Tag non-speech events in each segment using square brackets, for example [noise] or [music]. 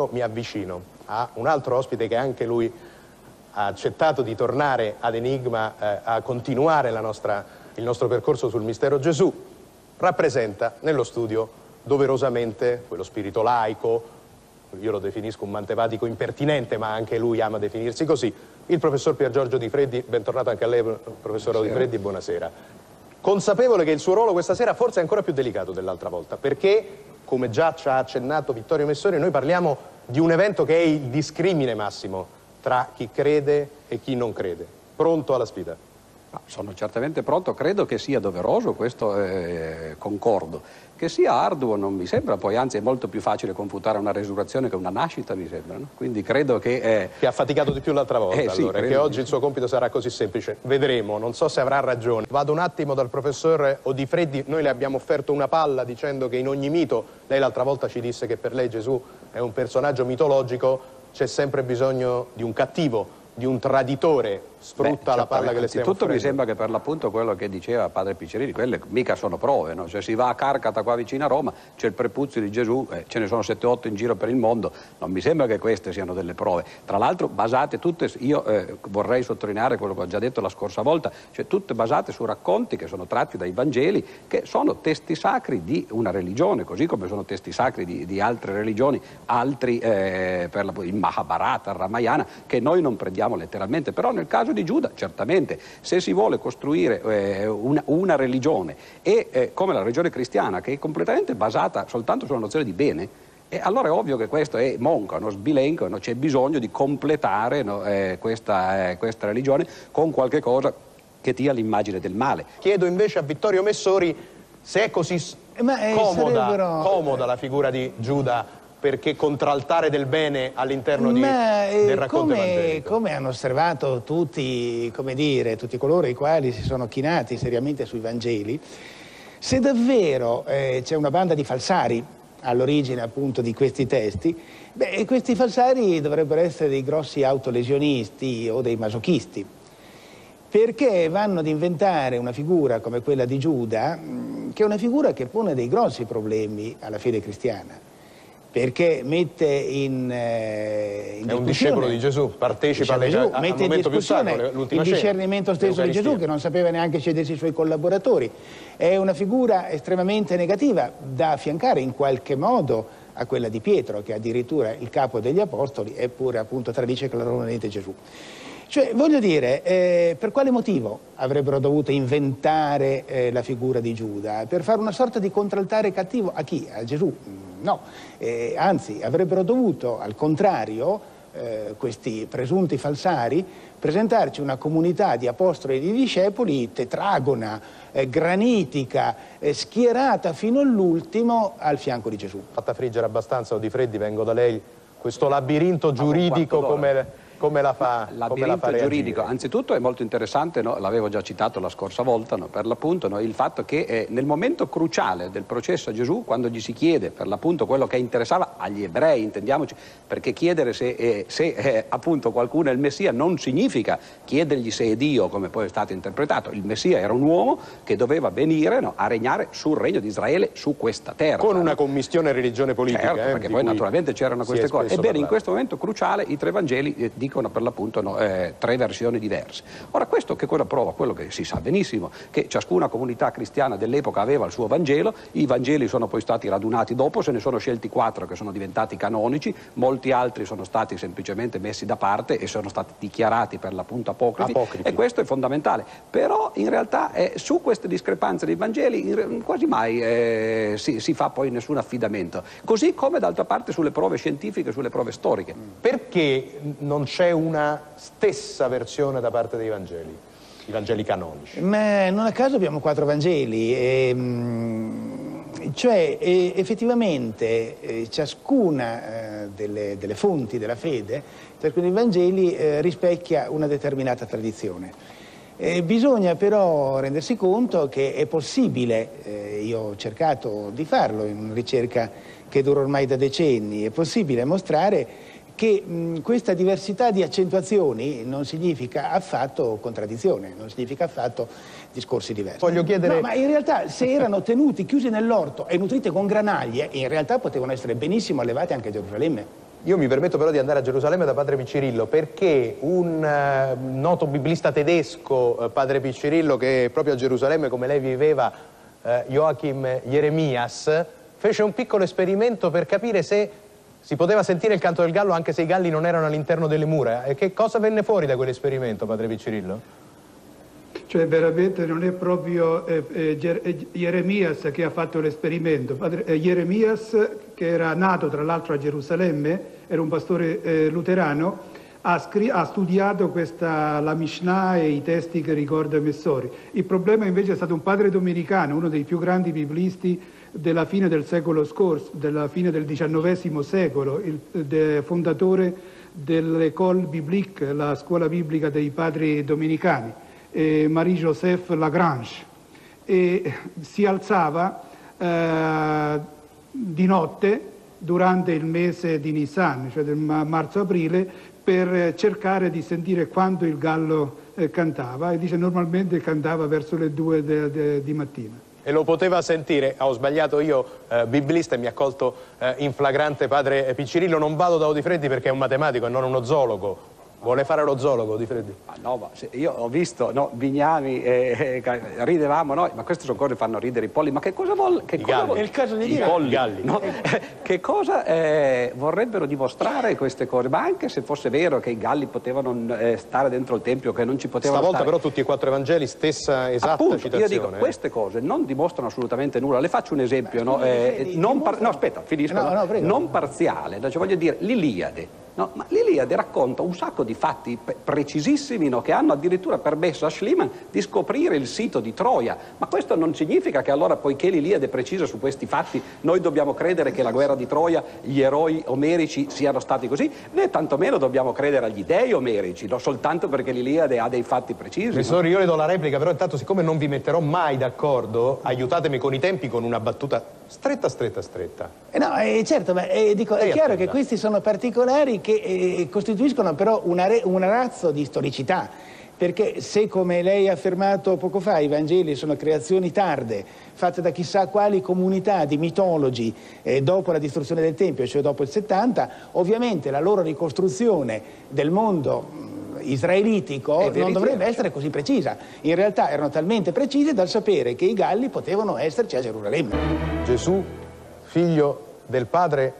Io mi avvicino a un altro ospite che anche lui ha accettato di tornare ad Enigma eh, a continuare nostra, il nostro percorso sul mistero Gesù, rappresenta nello studio doverosamente quello spirito laico, io lo definisco un mantevatico impertinente, ma anche lui ama definirsi così, il professor Pier Giorgio Di Freddi, bentornato anche a lei, professor Di Freddi, buonasera. Consapevole che il suo ruolo questa sera forse è ancora più delicato dell'altra volta, perché come già ci ha accennato Vittorio Messori, noi parliamo di un evento che è il discrimine massimo tra chi crede e chi non crede. Pronto alla sfida? sono certamente pronto, credo che sia doveroso, questo eh, concordo. Che sia arduo non mi sembra, poi anzi è molto più facile computare una resurrezione che una nascita, mi sembra. No? Quindi credo che... Eh... Che ha faticato di più l'altra volta, eh, allora, sì, che oggi il suo compito sarà così semplice. Vedremo, non so se avrà ragione. Vado un attimo dal professor Odifreddi, noi le abbiamo offerto una palla dicendo che in ogni mito, lei l'altra volta ci disse che per lei Gesù è un personaggio mitologico, c'è sempre bisogno di un cattivo, di un traditore sfrutta Beh, la palla che le stiamo Innanzitutto mi sembra che per l'appunto quello che diceva padre Piccerini, quelle mica sono prove, no? Cioè si va a Carcata qua vicino a Roma, c'è il prepuzio di Gesù, eh, ce ne sono 7-8 in giro per il mondo, non mi sembra che queste siano delle prove. Tra l'altro basate tutte, io eh, vorrei sottolineare quello che ho già detto la scorsa volta, cioè tutte basate su racconti che sono tratti dai Vangeli, che sono testi sacri di una religione, così come sono testi sacri di, di altre religioni, altri eh, per la, il Mahabharata, il Ramayana, che noi non prendiamo letteralmente, però nel caso di Giuda certamente se si vuole costruire eh, una, una, religione e eh, come la religione cristiana che è completamente basata soltanto sulla nozione di bene, e allora è ovvio che questo è monco, no? sbilenco, no? c'è bisogno di completare no? eh, questa, eh, questa religione con qualche cosa che dia l'immagine del male. Chiedo invece a Vittorio Messori se è così eh, comoda, sarebbero... comoda la figura di Giuda perché contraltare del bene all'interno di, del racconto come, come hanno osservato tutti, dire, tutti, coloro i quali si sono chinati seriamente sui Vangeli, se davvero eh, c'è una banda di falsari all'origine appunto di questi testi, beh, questi falsari dovrebbero essere dei grossi autolesionisti o dei masochisti, perché vanno ad inventare una figura come quella di Giuda, che è una figura che pone dei grossi problemi alla fede cristiana perché mette in, eh, in È un discepolo di Gesù, partecipa alle, Gesù, a, mette in discussione il discernimento stesso di Gesù che non sapeva neanche scegliersi i suoi collaboratori. È una figura estremamente negativa da affiancare in qualche modo a quella di Pietro, che è addirittura il capo degli apostoli, eppure appunto tradisce claramente Gesù. Cioè, voglio dire, eh, per quale motivo avrebbero dovuto inventare eh, la figura di Giuda? Per fare una sorta di contraltare cattivo a chi? A Gesù? No, eh, anzi avrebbero dovuto al contrario eh, questi presunti falsari presentarci una comunità di apostoli e di discepoli tetragona, eh, granitica, eh, schierata fino all'ultimo al fianco di Gesù. Fatta friggere abbastanza o di freddi, vengo da lei, questo labirinto giuridico come come la fa? Come la fa giuridico, anzitutto è molto interessante, no? l'avevo già citato la scorsa volta, no? per l'appunto no? il fatto che eh, nel momento cruciale del processo a Gesù, quando gli si chiede per l'appunto quello che interessava agli ebrei, intendiamoci, perché chiedere se, eh, se eh, appunto qualcuno è il Messia non significa chiedergli se è Dio, come poi è stato interpretato, il Messia era un uomo che doveva venire a regnare sul regno di Israele su questa terra. Con una commissione religione politica. Certo, eh, perché poi naturalmente c'erano queste cose. Ebbene, parlare. in questo momento cruciale i tre Vangeli eh, dicono dicono per l'appunto no, eh, tre versioni diverse. Ora questo che cosa prova? Quello che si sa benissimo, che ciascuna comunità cristiana dell'epoca aveva il suo Vangelo, i Vangeli sono poi stati radunati dopo, se ne sono scelti quattro che sono diventati canonici, molti altri sono stati semplicemente messi da parte e sono stati dichiarati per l'appunto apocrifi, apocrifi. e questo è fondamentale. Però in realtà eh, su queste discrepanze dei Vangeli in, quasi mai eh, si, si, fa poi nessun affidamento, così come d'altra parte sulle prove scientifiche, sulle prove storiche. Perché non c'è c'è una stessa versione da parte dei Vangeli, i Vangeli canonici. Ma non a caso abbiamo quattro Vangeli, ehm, cioè e, effettivamente eh, ciascuna eh, delle, delle, fonti della fede, ciascuno dei Vangeli eh, rispecchia una determinata tradizione. bisogna però rendersi conto che è possibile, eh, io ho cercato di farlo in una ricerca che dura ormai da decenni, è possibile mostrare che mh, questa diversità di accentuazioni non significa affatto contraddizione, non significa affatto discorsi diversi. Voglio chiedere... No, ma in realtà se erano tenuti chiusi nell'orto e nutriti con granaglie, in realtà potevano essere benissimo allevati anche a Gerusalemme. Io mi permetto però di andare a Gerusalemme da padre Piccirillo perché un uh, noto biblista tedesco, uh, padre Piccirillo, che proprio a Gerusalemme come lei viveva, uh, Joachim Jeremias, fece un piccolo esperimento per capire se si poteva sentire il canto del gallo anche se i galli non erano all'interno delle mura. E che cosa venne fuori da quell'esperimento, padre Piccirillo? Cioè veramente non è proprio eh, eh, Jeremias che ha fatto l'esperimento. Padre, eh, Jeremias, che era nato tra l'altro a Gerusalemme, era un pastore eh, luterano, ha, ha, studiato questa, la Mishnah e i testi che ricorda Messori. Il problema invece è stato un padre domenicano, uno dei più grandi biblisti della fine del secolo scorso, della fine del XIX secolo, il de, fondatore dell'École biblique, la scuola biblica dei padri domenicani eh, Marie-Joseph Lagrange. E si alzava eh, di notte durante il mese di Nissan, cioè del marzo-aprile, per cercare di sentire quando il gallo eh, cantava. E dice normalmente cantava verso le due di mattina. E lo poteva sentire, ho sbagliato io, eh, biblista, e mi ha colto eh, in flagrante padre Piccirillo, non vado da Odifreddi perché è un matematico e non uno zoologo, Vuole fare lo zoologo di Freddi? Ah, no, ma io ho visto no, Vignani, eh, eh, ridevamo noi, ma queste sono cose che fanno ridere i polli, ma che cosa vuole? Che I cosa Vuol, è il caso di dire. I polli. Galli. No, [laughs] che cosa eh, vorrebbero dimostrare queste cose? Ma anche se fosse vero che i galli potevano eh, stare dentro il Tempio, che non ci potevano Stavolta stare. però tutti e quattro Evangeli, stessa esatta Appunto, citazione. Io dico, queste cose non dimostrano assolutamente nulla. Le faccio un esempio, no? Eh, non, par- no, aspetta, finisco. No, no, non parziale, cioè voglio dire, l'Iliade No, ma l'Iliade racconta un sacco di fatti precisissimi no, che hanno addirittura permesso a Schliemann di scoprire il sito di Troia. Ma questo non significa che allora, poiché l'Iliade è precisa su questi fatti, noi dobbiamo credere che la guerra di Troia, gli eroi omerici siano stati così, né tantomeno dobbiamo credere agli dei omerici, no, soltanto perché l'Iliade ha dei fatti precisi. Professore, io le do la replica, però intanto siccome non vi metterò mai d'accordo, aiutatemi con i tempi con una battuta stretta, stretta, stretta. Eh no, eh, certo, ma eh, dico, è chiaro che questi sono particolari che eh, costituiscono però una, una razzo di storicità perché se come lei ha affermato poco fa i Vangeli sono creazioni tarde, fatte da chissà quali comunità di mitologi eh, dopo la distruzione del Tempio, cioè dopo il 70, ovviamente la loro ricostruzione del mondo mh, israelitico non dovrebbe essere così precisa. In realtà erano talmente precise dal sapere che i Galli potevano esserci a Gerusalemme. Gesù, figlio del Padre,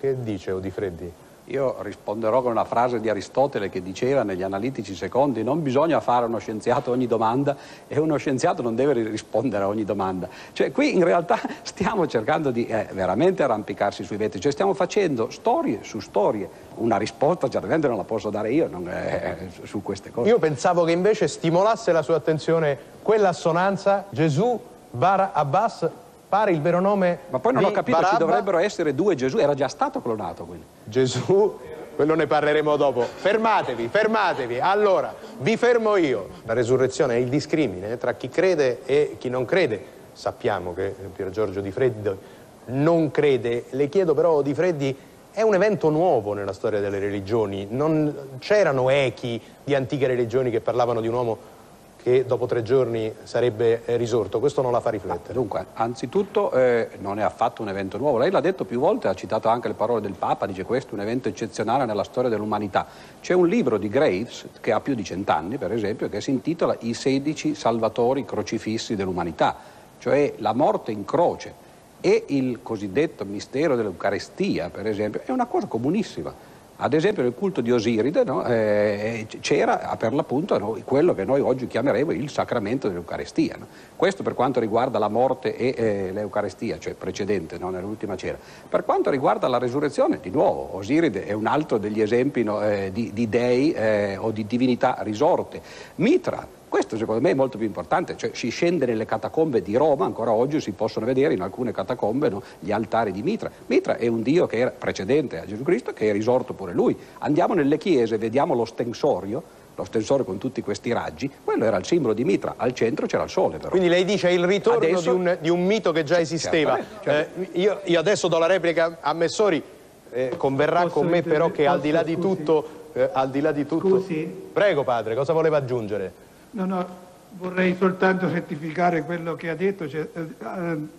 che dice Odifreddi? Io risponderò con una frase di Aristotele che diceva negli analitici secondi non bisogna fare a uno scienziato ogni domanda e uno scienziato non deve rispondere a ogni domanda. Cioè qui in realtà [laughs] stiamo cercando di eh, veramente arrampicarsi sui vetri, cioè stiamo facendo storie su storie. Una risposta certamente non la posso dare io non, eh, su queste cose. Io pensavo che invece stimolasse la sua attenzione quella assonanza Gesù Bar Abbas pare il vero nome Ma poi non ho capito, Barabba. ci dovrebbero essere due Gesù, era già stato clonato quindi. Gesù, quello ne parleremo dopo. Fermatevi, fermatevi. Allora, vi fermo io. La resurrezione è il discrimine tra chi crede e chi non crede. Sappiamo che Pier Giorgio Di Freddi non crede. Le chiedo però, Di Freddi, è un evento nuovo nella storia delle religioni. Non c'erano echi di antiche religioni che parlavano di un uomo che dopo tre giorni sarebbe eh, risorto. Questo non la fa riflettere. Dunque, anzitutto eh, non è affatto un evento nuovo. Lei l'ha detto più volte, ha citato anche le parole del Papa, dice questo è un evento eccezionale nella storia dell'umanità. C'è un libro di Graves, che ha più di cent'anni per esempio, che si intitola I 16 salvatori crocifissi dell'umanità, cioè la morte in croce e il cosiddetto mistero dell'Eucarestia, per esempio, è una cosa comunissima. Ad esempio nel culto di Osiride no, eh, c'era per l'appunto no, quello che noi oggi chiameremo il sacramento dell'Eucarestia. No? Questo per quanto riguarda la morte e eh, l'Eucarestia, cioè precedente, nell'ultima cena. Per quanto riguarda la resurrezione, di nuovo, Osiride è un altro degli esempi eh, di, di, dei eh, o di divinità risorte. Mitra, questo secondo me è molto più importante, cioè si scende nelle catacombe di Roma, ancora oggi si possono vedere in alcune catacombe no, gli altari di Mitra. Mitra è un dio che era precedente a Gesù Cristo, che è risorto pure lui. Andiamo nelle chiese, vediamo lo stensorio, lo stensore con tutti questi raggi, quello era il simbolo di Mitra, al centro c'era il sole però. Quindi lei dice il ritorno adesso... di, un, di, un, mito che già esisteva. Certo. Eh, io, io, adesso do la replica a Messori, eh, converrà Posso con me però che al di là di tutto... Eh, al di là di tutto... Scusi. Prego padre, cosa voleva aggiungere? No, no, vorrei soltanto rettificare quello che ha detto. Cioè, eh,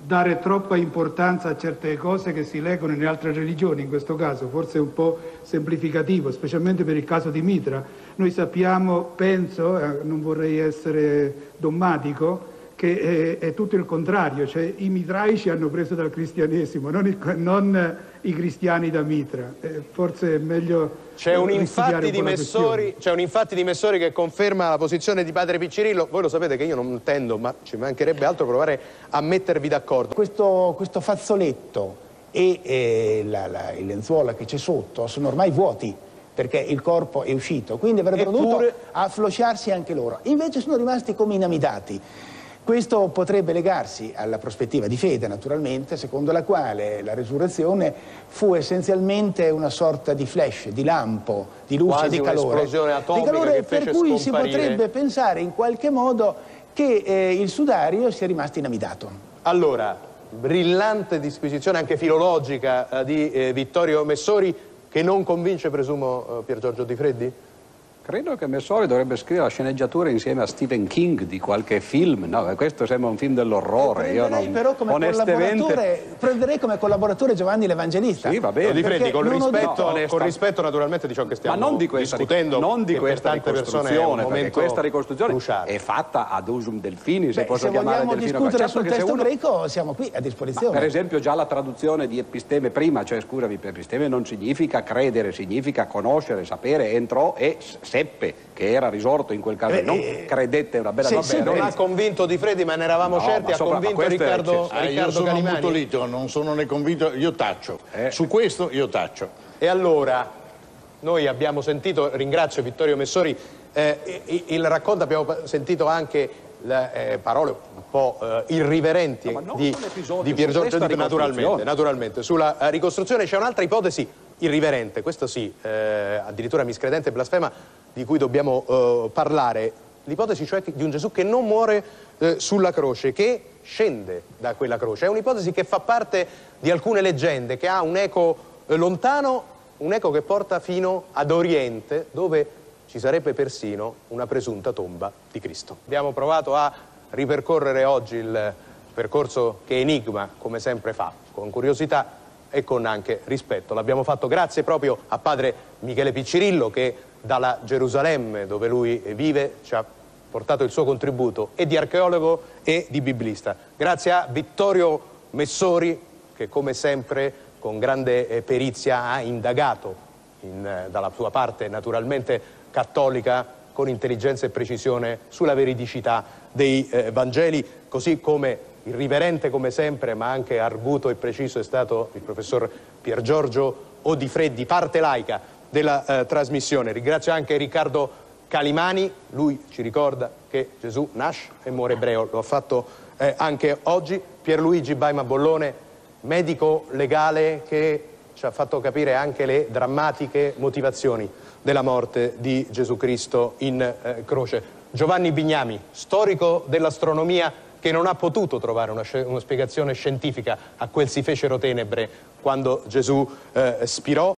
dare troppa importanza a certe cose che si leggono in altre religioni, in questo caso forse è un po' semplificativo, specialmente per il caso di Mitra. Noi sappiamo, penso, eh, non vorrei essere dommatico, che è, è, tutto il contrario, cioè i mitraici hanno preso dal cristianesimo, non, il, non i cristiani da Mitra. Eh, forse è meglio... C'è un, infatti di Messori, c'è un infatti di Messori che conferma la posizione di padre Piccirillo. Voi lo sapete che io non tendo, ma ci mancherebbe altro provare a mettervi d'accordo. Questo, questo, fazzoletto e eh, la, la, il lenzuola che c'è sotto sono ormai vuoti perché il corpo è uscito, quindi avrebbero Eppure... dovuto afflosciarsi anche loro. Invece sono rimasti come inamidati. Questo potrebbe legarsi alla prospettiva di fede, naturalmente, secondo la quale la resurrezione fu essenzialmente una sorta di flash, di lampo, di luce, Quasi di calore. Di calore per cui scomparire. si potrebbe pensare in qualche modo che eh, il sudario sia rimasto inamidato. Allora, brillante disquisizione anche filologica eh, di eh, Vittorio Messori, che non convince, presumo, eh, Pier Giorgio Di Freddi? Credo che Messori dovrebbe scrivere la sceneggiatura insieme a Stephen King di qualche film. No, questo sembra un film dell'orrore. Io non, però come onestamente... prenderei come collaboratore Giovanni l'Evangelista. Sì, va bene. Di Freddi, con, rispetto, no, con rispetto naturalmente di ciò che stiamo Ma non di questa, discutendo. Non di questa ricostruzione, perché questa ricostruzione cruciale. è fatta ad usum delfini, se Beh, posso se chiamare delfino. Se vogliamo discutere sul testo uno... greco siamo qui a disposizione. Ma per esempio già la traduzione di episteme prima, cioè scusami, per episteme non significa credere, significa conoscere, sapere, entrò e seppe che era risorto in quel caso, eh, non eh, credette una bella sì, sì, Non ha convinto Di Freddi, ma ne eravamo no, certi, ha convinto Riccardo, eh, Riccardo Io sono Calimani. ammutolito, non sono né convinto, io taccio. Eh. Su questo io taccio. E allora, noi abbiamo sentito, ringrazio Vittorio Messori, eh, il racconto, abbiamo sentito anche le eh, parole un po' eh, irriverenti no, di, di Pier Giorgio Di naturalmente, naturalmente. Sulla ricostruzione c'è un'altra ipotesi irriverente, questo sì, addirittura miscredente e blasfema, di cui dobbiamo uh, parlare, l'ipotesi cioè di un Gesù che non muore uh, sulla croce, che scende da quella croce. È un'ipotesi che fa parte di alcune leggende, che ha un eco uh, lontano, un eco che porta fino ad Oriente, dove ci sarebbe persino una presunta tomba di Cristo. Abbiamo provato a ripercorrere oggi il percorso che Enigma, come sempre fa, con curiosità e con anche rispetto. L'abbiamo fatto grazie proprio a padre Michele Piccirillo che dalla Gerusalemme dove lui vive ci ha portato il suo contributo e di archeologo e di biblista. Grazie a Vittorio Messori che come sempre con grande eh, perizia ha indagato in, eh, dalla sua parte naturalmente cattolica con intelligenza e precisione sulla veridicità dei eh, Vangeli, così come irriverente come sempre, ma anche arguto e preciso è stato il professor Pier Giorgio Odifreddi, parte laica della eh, trasmissione. Ringrazio anche Riccardo Calimani, lui ci ricorda che Gesù nasce e muore ebreo, lo ha fatto eh, anche oggi. Pierluigi Baima Bollone, medico legale che ci ha fatto capire anche le drammatiche motivazioni della morte di Gesù Cristo in eh, croce. Giovanni Bignami, storico dell'astronomia che non ha potuto trovare una, una, spiegazione scientifica a quel si fecero tenebre quando Gesù eh, spirò.